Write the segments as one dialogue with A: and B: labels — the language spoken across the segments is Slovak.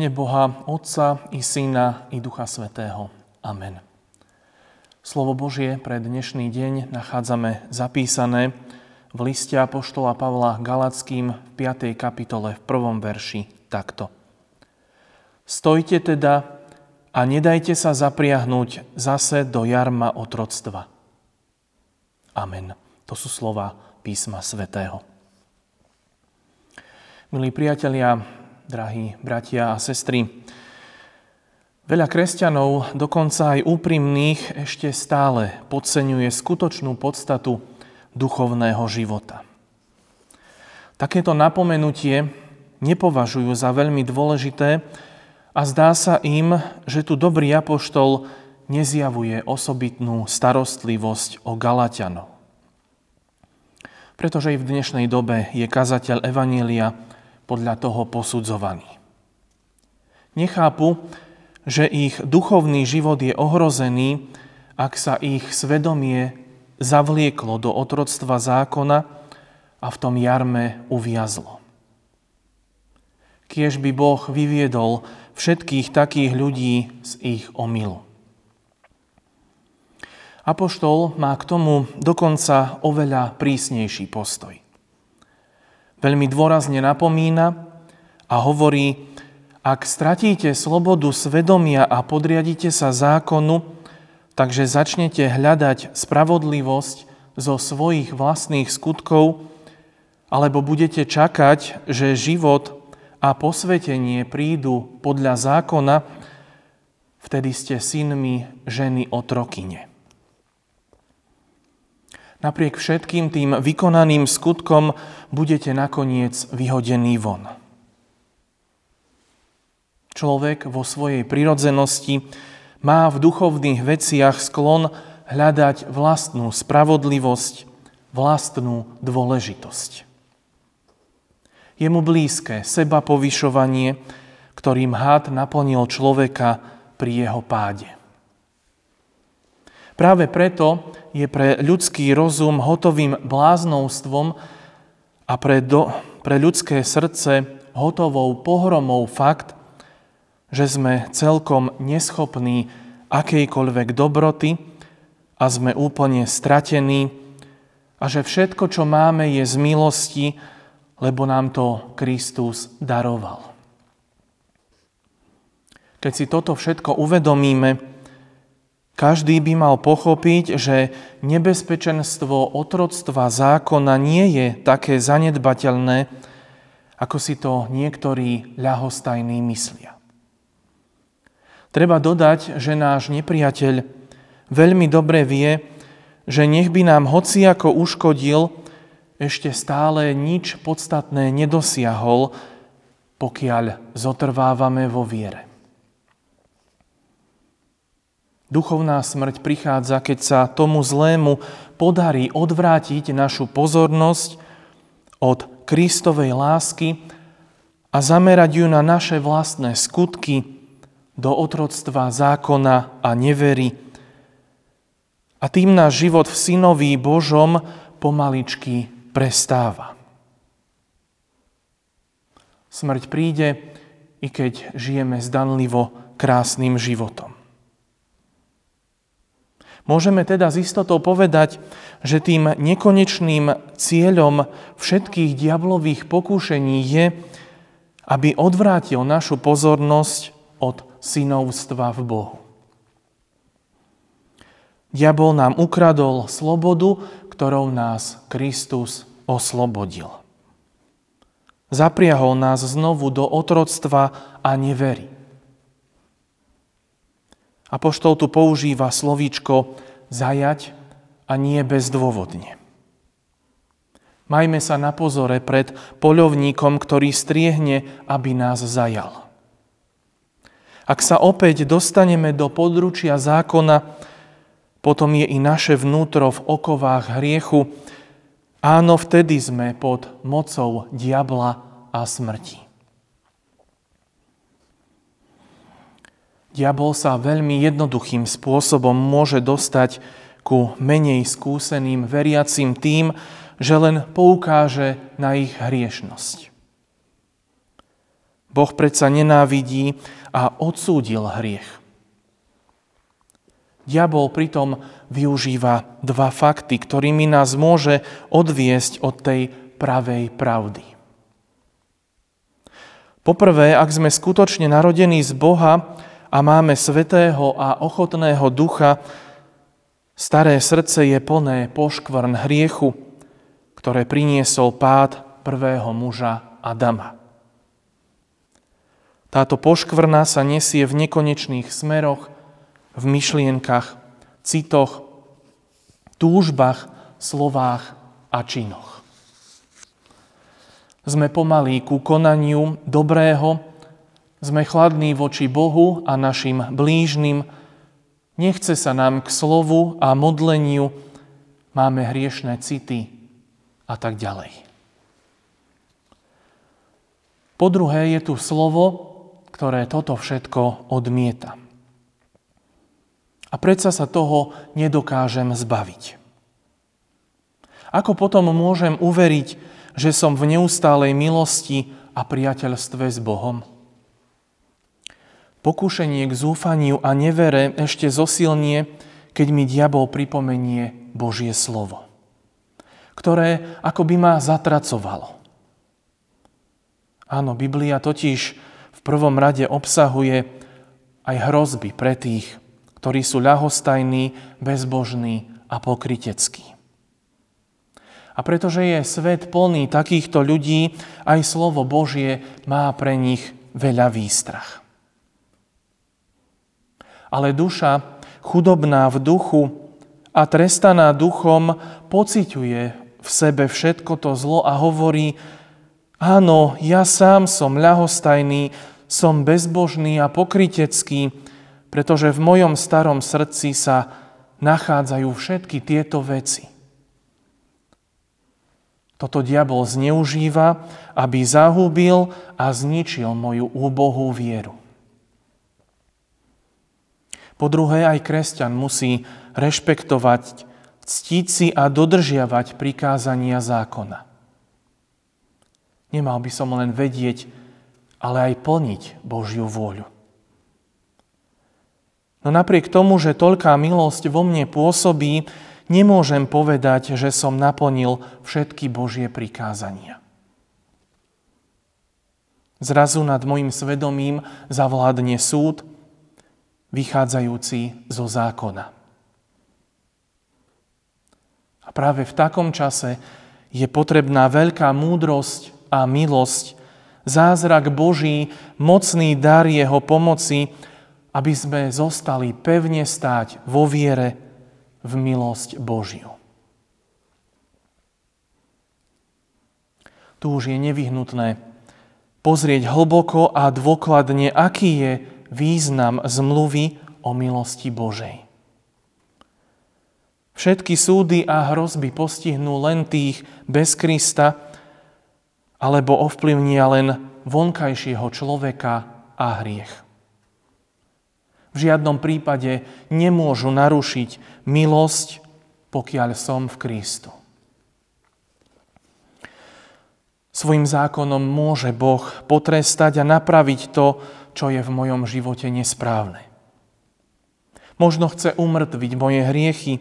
A: Mene Boha, Otca i Syna i Ducha Svetého. Amen. Slovo Božie pre dnešný deň nachádzame zapísané v liste Apoštola Pavla Galackým v 5. kapitole v prvom verši takto. Stojte teda a nedajte sa zapriahnuť zase do jarma otroctva. Amen. To sú slova písma svätého. Milí priatelia, drahí bratia a sestry. Veľa kresťanov, dokonca aj úprimných, ešte stále podceňuje skutočnú podstatu duchovného života. Takéto napomenutie nepovažujú za veľmi dôležité a zdá sa im, že tu dobrý apoštol nezjavuje osobitnú starostlivosť o Galatianov. Pretože i v dnešnej dobe je kazateľ Evanília podľa toho posudzovaní. Nechápu, že ich duchovný život je ohrozený, ak sa ich svedomie zavlieklo do otroctva zákona a v tom jarme uviazlo. Kiež by Boh vyviedol všetkých takých ľudí z ich omylu. Apoštol má k tomu dokonca oveľa prísnejší postoj veľmi dôrazne napomína a hovorí, ak stratíte slobodu svedomia a podriadite sa zákonu, takže začnete hľadať spravodlivosť zo svojich vlastných skutkov, alebo budete čakať, že život a posvetenie prídu podľa zákona, vtedy ste synmi ženy otrokyne. Napriek všetkým tým vykonaným skutkom budete nakoniec vyhodení von. Človek vo svojej prirodzenosti má v duchovných veciach sklon hľadať vlastnú spravodlivosť, vlastnú dôležitosť. Je mu blízke seba povyšovanie, ktorým had naplnil človeka pri jeho páde. Práve preto je pre ľudský rozum hotovým bláznovstvom a pre, do, pre ľudské srdce hotovou pohromou fakt, že sme celkom neschopní akejkoľvek dobroty a sme úplne stratení a že všetko, čo máme, je z milosti, lebo nám to Kristus daroval. Keď si toto všetko uvedomíme, každý by mal pochopiť, že nebezpečenstvo otroctva zákona nie je také zanedbateľné, ako si to niektorí ľahostajní myslia. Treba dodať, že náš nepriateľ veľmi dobre vie, že nech by nám hociako uškodil, ešte stále nič podstatné nedosiahol, pokiaľ zotrvávame vo viere. Duchovná smrť prichádza, keď sa tomu zlému podarí odvrátiť našu pozornosť od Kristovej lásky a zamerať ju na naše vlastné skutky do otroctva zákona a nevery. A tým náš život v synovi Božom pomaličky prestáva. Smrť príde, i keď žijeme zdanlivo krásnym životom. Môžeme teda s istotou povedať, že tým nekonečným cieľom všetkých diablových pokúšení je, aby odvrátil našu pozornosť od synovstva v Bohu. Diabol nám ukradol slobodu, ktorou nás Kristus oslobodil. Zapriahol nás znovu do otroctva a nevery. Apoštol tu používa slovíčko zajať a nie bezdôvodne. Majme sa na pozore pred poľovníkom, ktorý striehne, aby nás zajal. Ak sa opäť dostaneme do područia zákona, potom je i naše vnútro v okovách hriechu. Áno, vtedy sme pod mocou diabla a smrti. Diabol sa veľmi jednoduchým spôsobom môže dostať ku menej skúseným veriacim tým, že len poukáže na ich hriešnosť. Boh predsa nenávidí a odsúdil hriech. Diabol pritom využíva dva fakty, ktorými nás môže odviesť od tej pravej pravdy. Poprvé, ak sme skutočne narodení z Boha a máme svetého a ochotného ducha, staré srdce je plné poškvrn hriechu, ktoré priniesol pád prvého muža Adama. Táto poškvrna sa nesie v nekonečných smeroch, v myšlienkach, citoch, túžbách, slovách a činoch. Sme pomalí ku konaniu dobrého, sme chladní voči Bohu a našim blížnym, nechce sa nám k slovu a modleniu, máme hriešné city a tak ďalej. Po druhé je tu slovo, ktoré toto všetko odmieta. A predsa sa toho nedokážem zbaviť. Ako potom môžem uveriť, že som v neustálej milosti a priateľstve s Bohom? Pokúšenie k zúfaniu a nevere ešte zosilnie, keď mi diabol pripomenie Božie slovo, ktoré ako by ma zatracovalo. Áno, Biblia totiž v prvom rade obsahuje aj hrozby pre tých, ktorí sú ľahostajní, bezbožní a pokryteckí. A pretože je svet plný takýchto ľudí, aj slovo Božie má pre nich veľa výstrach. Ale duša, chudobná v duchu a trestaná duchom, pociťuje v sebe všetko to zlo a hovorí, áno, ja sám som ľahostajný, som bezbožný a pokrytecký, pretože v mojom starom srdci sa nachádzajú všetky tieto veci. Toto diabol zneužíva, aby zahúbil a zničil moju úbohú vieru. Po druhé, aj kresťan musí rešpektovať, ctiť si a dodržiavať prikázania zákona. Nemal by som len vedieť, ale aj plniť Božiu vôľu. No napriek tomu, že toľká milosť vo mne pôsobí, nemôžem povedať, že som naplnil všetky Božie prikázania. Zrazu nad mojim svedomím zavládne súd, vychádzajúci zo zákona. A práve v takom čase je potrebná veľká múdrosť a milosť, zázrak Boží, mocný dar Jeho pomoci, aby sme zostali pevne stáť vo viere v milosť Božiu. Tu už je nevyhnutné pozrieť hlboko a dôkladne, aký je význam zmluvy o milosti Božej. Všetky súdy a hrozby postihnú len tých bez Krista, alebo ovplyvnia len vonkajšieho človeka a hriech v žiadnom prípade nemôžu narušiť milosť, pokiaľ som v Kristu. Svojim zákonom môže Boh potrestať a napraviť to, čo je v mojom živote nesprávne. Možno chce umrtviť moje hriechy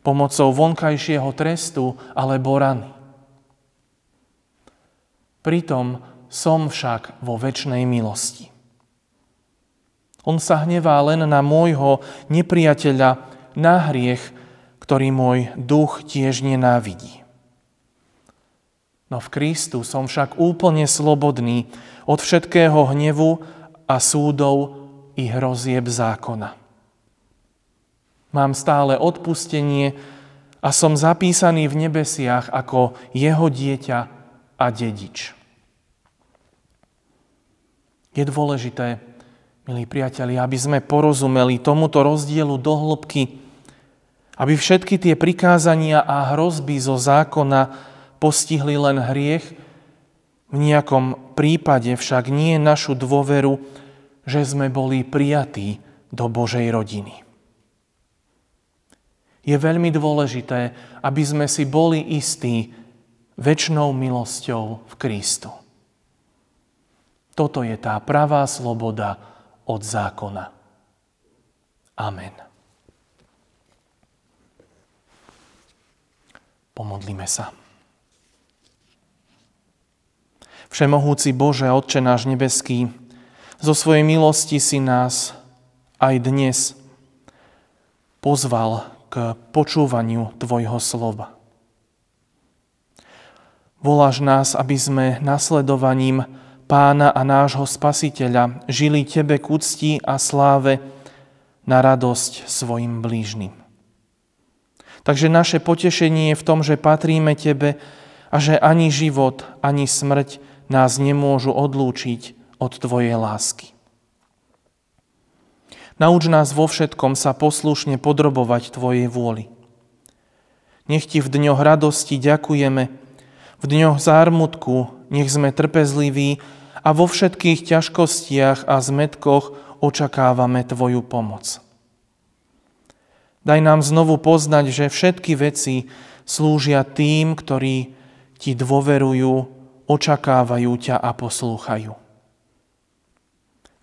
A: pomocou vonkajšieho trestu alebo rany. Pritom som však vo väčšnej milosti. On sa hnevá len na môjho nepriateľa, na hriech, ktorý môj duch tiež nenávidí. No v Kristu som však úplne slobodný od všetkého hnevu a súdov i hrozieb zákona. Mám stále odpustenie a som zapísaný v nebesiach ako jeho dieťa a dedič. Je dôležité, milí priatelia, aby sme porozumeli tomuto rozdielu do hĺbky, aby všetky tie prikázania a hrozby zo zákona postihli len hriech, v nejakom prípade však nie našu dôveru, že sme boli prijatí do Božej rodiny. Je veľmi dôležité, aby sme si boli istí väčšnou milosťou v Kristu. Toto je tá pravá sloboda od zákona. Amen. Pomodlíme sa. Všemohúci Bože, Otče náš nebeský, zo svojej milosti si nás aj dnes pozval k počúvaniu Tvojho slova. Voláš nás, aby sme nasledovaním pána a nášho spasiteľa žili Tebe k úcti a sláve na radosť svojim blížnym. Takže naše potešenie je v tom, že patríme Tebe a že ani život, ani smrť nás nemôžu odlúčiť od Tvojej lásky. Nauč nás vo všetkom sa poslušne podrobovať Tvojej vôli. Nech Ti v dňoch radosti ďakujeme, v dňoch zármutku nech sme trpezliví a vo všetkých ťažkostiach a zmetkoch očakávame Tvoju pomoc. Daj nám znovu poznať, že všetky veci slúžia tým, ktorí Ti dôverujú, očakávajú ťa a poslúchajú.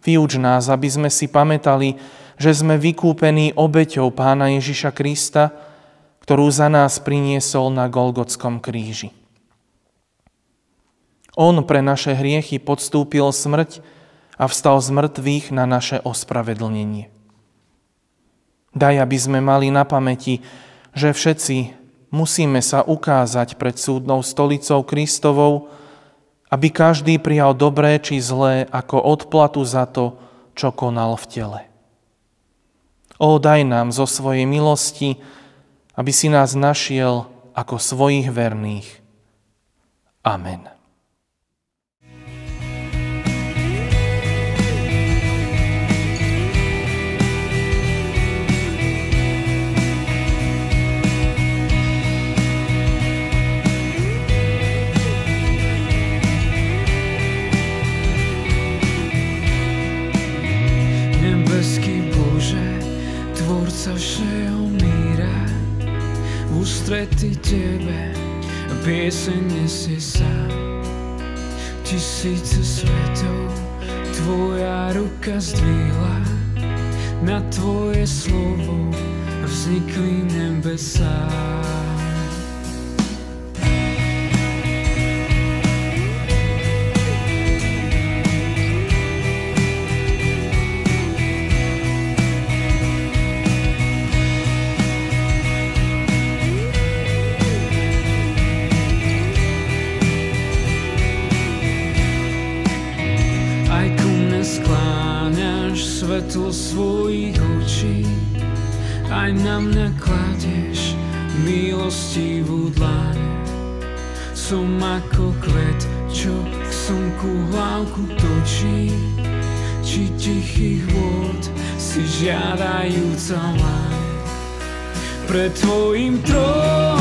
A: Vyuč nás, aby sme si pamätali, že sme vykúpení obeťou Pána Ježiša Krista, ktorú za nás priniesol na Golgotskom kríži. On pre naše hriechy podstúpil smrť a vstal z mŕtvych na naše ospravedlnenie. Daj, aby sme mali na pamäti, že všetci musíme sa ukázať pred súdnou stolicou Kristovou, aby každý prijal dobré či zlé ako odplatu za to, čo konal v tele. O, daj nám zo svojej milosti, aby si nás našiel ako svojich verných. Amen.
B: Ústrety tebe pieseň nesie sa. Tisíce svetov tvoja ruka zdvihla, na tvoje slovo vznikli nebesá. Svetlo svojich očí, aj na mňa kladieš milostivú dlaň. Som ako kvet, čo k slnku hlavku točí, či tichých vôd si žiadajúca laň. Pred tvojim trónom,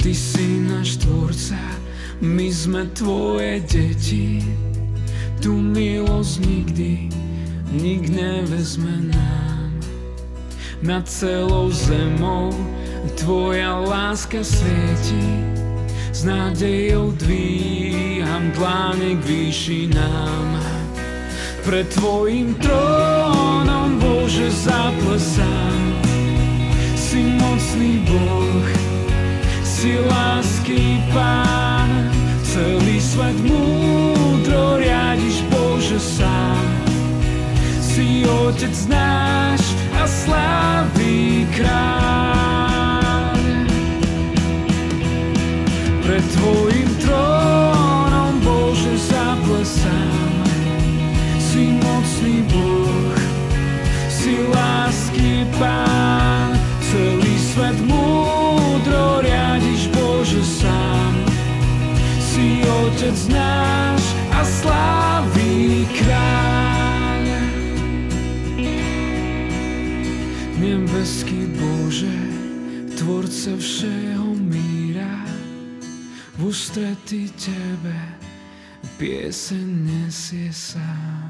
B: Ty si náš tvorca, my sme tvoje deti, tu milosť nikdy nik nevezme nám. Nad celou zemou Tvoja láska svieti, s nádejou dvíham dláne k výšinám. Pred Tvojim trónom, Bože, zaplesám. Si mocný Boh, si Otec Nebeský Bože, Tvorca všeho míra, v ústretí Tebe pieseň nesie sám.